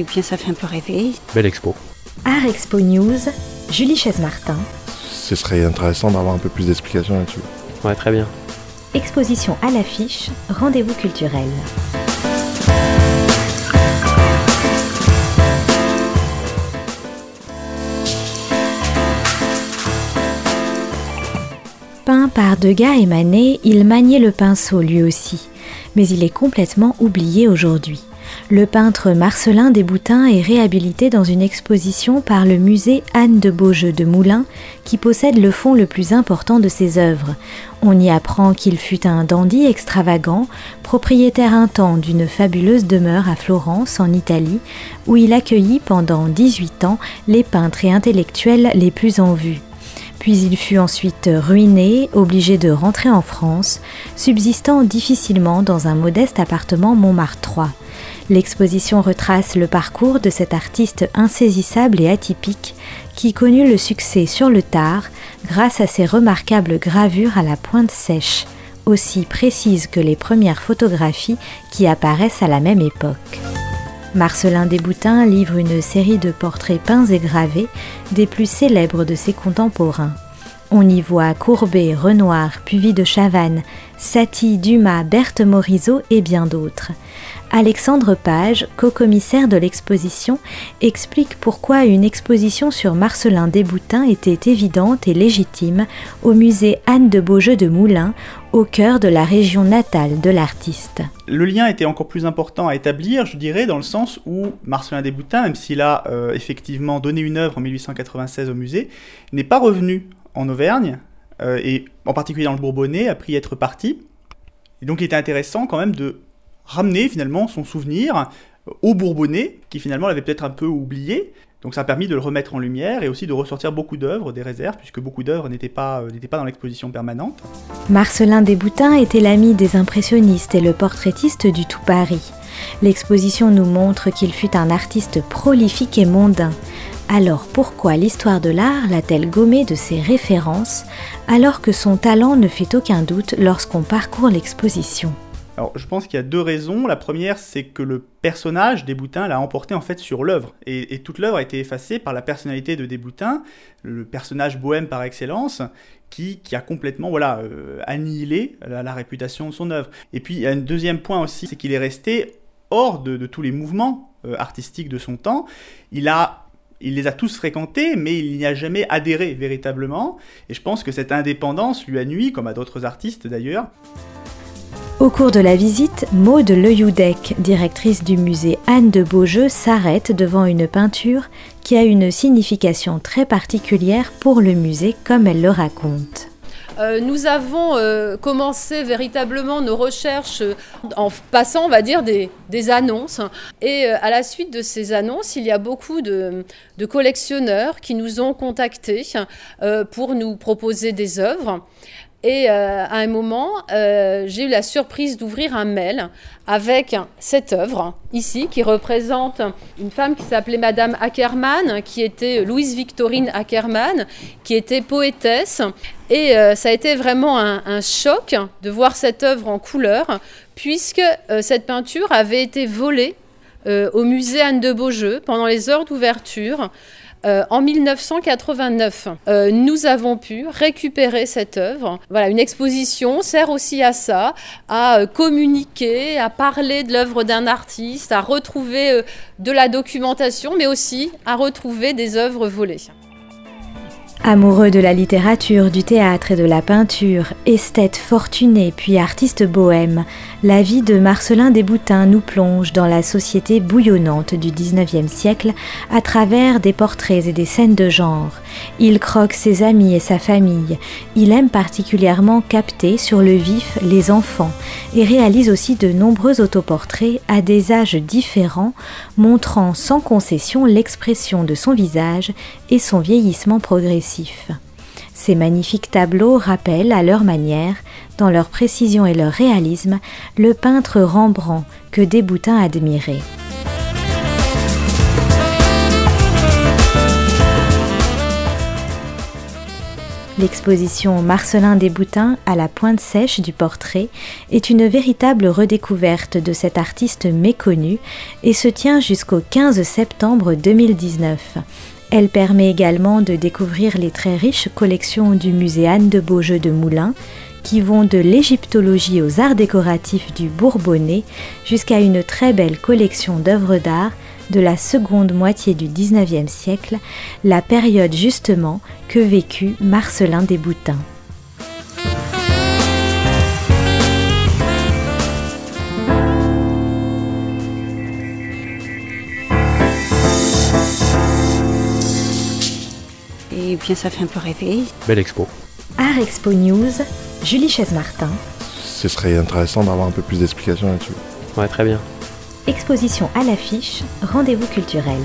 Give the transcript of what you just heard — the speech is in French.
et bien ça fait un peu rêver. Belle expo. Art Expo News, Julie Chaise-Martin. Ce serait intéressant d'avoir un peu plus d'explications là-dessus. Ouais, très bien. Exposition à l'affiche, rendez-vous culturel. Peint par Degas et Manet, il maniait le pinceau lui aussi, mais il est complètement oublié aujourd'hui. Le peintre Marcelin Desboutins est réhabilité dans une exposition par le musée Anne de Beaujeu de Moulins, qui possède le fond le plus important de ses œuvres. On y apprend qu'il fut un dandy extravagant, propriétaire un temps d'une fabuleuse demeure à Florence, en Italie, où il accueillit pendant 18 ans les peintres et intellectuels les plus en vue. Puis il fut ensuite ruiné, obligé de rentrer en France, subsistant difficilement dans un modeste appartement Montmartre 3. L'exposition retrace le parcours de cet artiste insaisissable et atypique qui connut le succès sur le tard grâce à ses remarquables gravures à la pointe sèche, aussi précises que les premières photographies qui apparaissent à la même époque. Marcelin Desboutins livre une série de portraits peints et gravés des plus célèbres de ses contemporains. On y voit Courbet, Renoir, Puvis de Chavannes, Satie, Dumas, Berthe Morisot et bien d'autres. Alexandre Page, co-commissaire de l'exposition, explique pourquoi une exposition sur Marcelin Desboutins était évidente et légitime au musée Anne de Beaujeu de Moulins, au cœur de la région natale de l'artiste. Le lien était encore plus important à établir, je dirais, dans le sens où Marcelin Desboutins, même s'il a euh, effectivement donné une œuvre en 1896 au musée, n'est pas revenu en Auvergne, euh, et en particulier dans le Bourbonnais, a pris être parti. Et donc il était intéressant quand même de ramener finalement son souvenir au Bourbonnais, qui finalement l'avait peut-être un peu oublié. Donc ça a permis de le remettre en lumière et aussi de ressortir beaucoup d'œuvres, des réserves, puisque beaucoup d'œuvres n'étaient pas, euh, pas dans l'exposition permanente. Marcelin Desboutins était l'ami des impressionnistes et le portraitiste du tout Paris. L'exposition nous montre qu'il fut un artiste prolifique et mondain. Alors pourquoi l'histoire de l'art l'a-t-elle gommé de ses références alors que son talent ne fait aucun doute lorsqu'on parcourt l'exposition? Alors, je pense qu'il y a deux raisons. La première, c'est que le personnage des Boutins l'a emporté en fait sur l'œuvre. Et, toute l'œuvre a été effacée par la personnalité de Desboutins, le personnage bohème par excellence, qui, a complètement voilà, euh, annihilé la, réputation de son œuvre. Et puis, il y a un deuxième point aussi, c'est qu'il est resté hors de, tous les mouvements euh, artistiques de son temps. Il a il les a tous fréquentés, mais il n'y a jamais adhéré véritablement. Et je pense que cette indépendance lui a nui, comme à d'autres artistes d'ailleurs. Au cours de la visite, Maude Leyoudec, directrice du musée Anne de Beaujeu, s'arrête devant une peinture qui a une signification très particulière pour le musée, comme elle le raconte. Euh, nous avons euh, commencé véritablement nos recherches en passant, on va dire, des, annonces. Et euh, à la suite de ces annonces, il y a beaucoup de collectionneurs qui nous ont contactés pour nous proposer des œuvres. Et euh, à un moment, euh, j'ai eu la surprise d'ouvrir un mail avec cette œuvre ici qui représente une femme qui s'appelait Madame Ackermann, qui était Louise Victorine Ackermann, qui était poétesse. Et euh, ça a été vraiment un, un, choc de voir cette œuvre en couleur, puisque cette peinture avait été volée au musée Anne de Beaujeu pendant les heures d'ouverture. Euh, en 1989, euh, nous avons pu récupérer cette œuvre. Voilà, une exposition sert aussi à ça, à euh, communiquer, à parler de l'œuvre d'un artiste, à retrouver de la documentation, mais aussi à retrouver des œuvres volées. Amoureux de la littérature, du théâtre et de la peinture, esthète fortuné puis artiste bohème, la vie de Marcelin Desboutins nous plonge dans la société bouillonnante du XIXe siècle à travers des portraits et des scènes de genre. Il croque ses amis et sa famille. Il aime particulièrement capter sur le vif les enfants et réalise aussi de nombreux autoportraits à des âges différents, montrant sans concession l'expression de son visage et son vieillissement progressif. Ces magnifiques tableaux rappellent à leur manière, dans leur précision et leur réalisme, le peintre Rembrandt que Desboutins admirait. L'exposition Marcelin Desboutins à la pointe sèche du portrait est une véritable redécouverte de cet artiste méconnu et se tient jusqu'au 15 septembre 2019. Elle permet également de découvrir les très riches collections du musée Anne de Beaujeu de Moulins, qui vont de l'égyptologie aux arts décoratifs du Bourbonnais jusqu'à une très belle collection d'œuvres d'art de la seconde moitié du XIXe siècle, la période justement que vécut Marcelin Desboutins. Et bien, ça fait un peu rêver. Belle expo. Art Expo News, Julie Chaise-Martin. Ce serait intéressant d'avoir un peu plus d'explications là-dessus. Ouais, très bien. Exposition à l'affiche, rendez-vous culturel.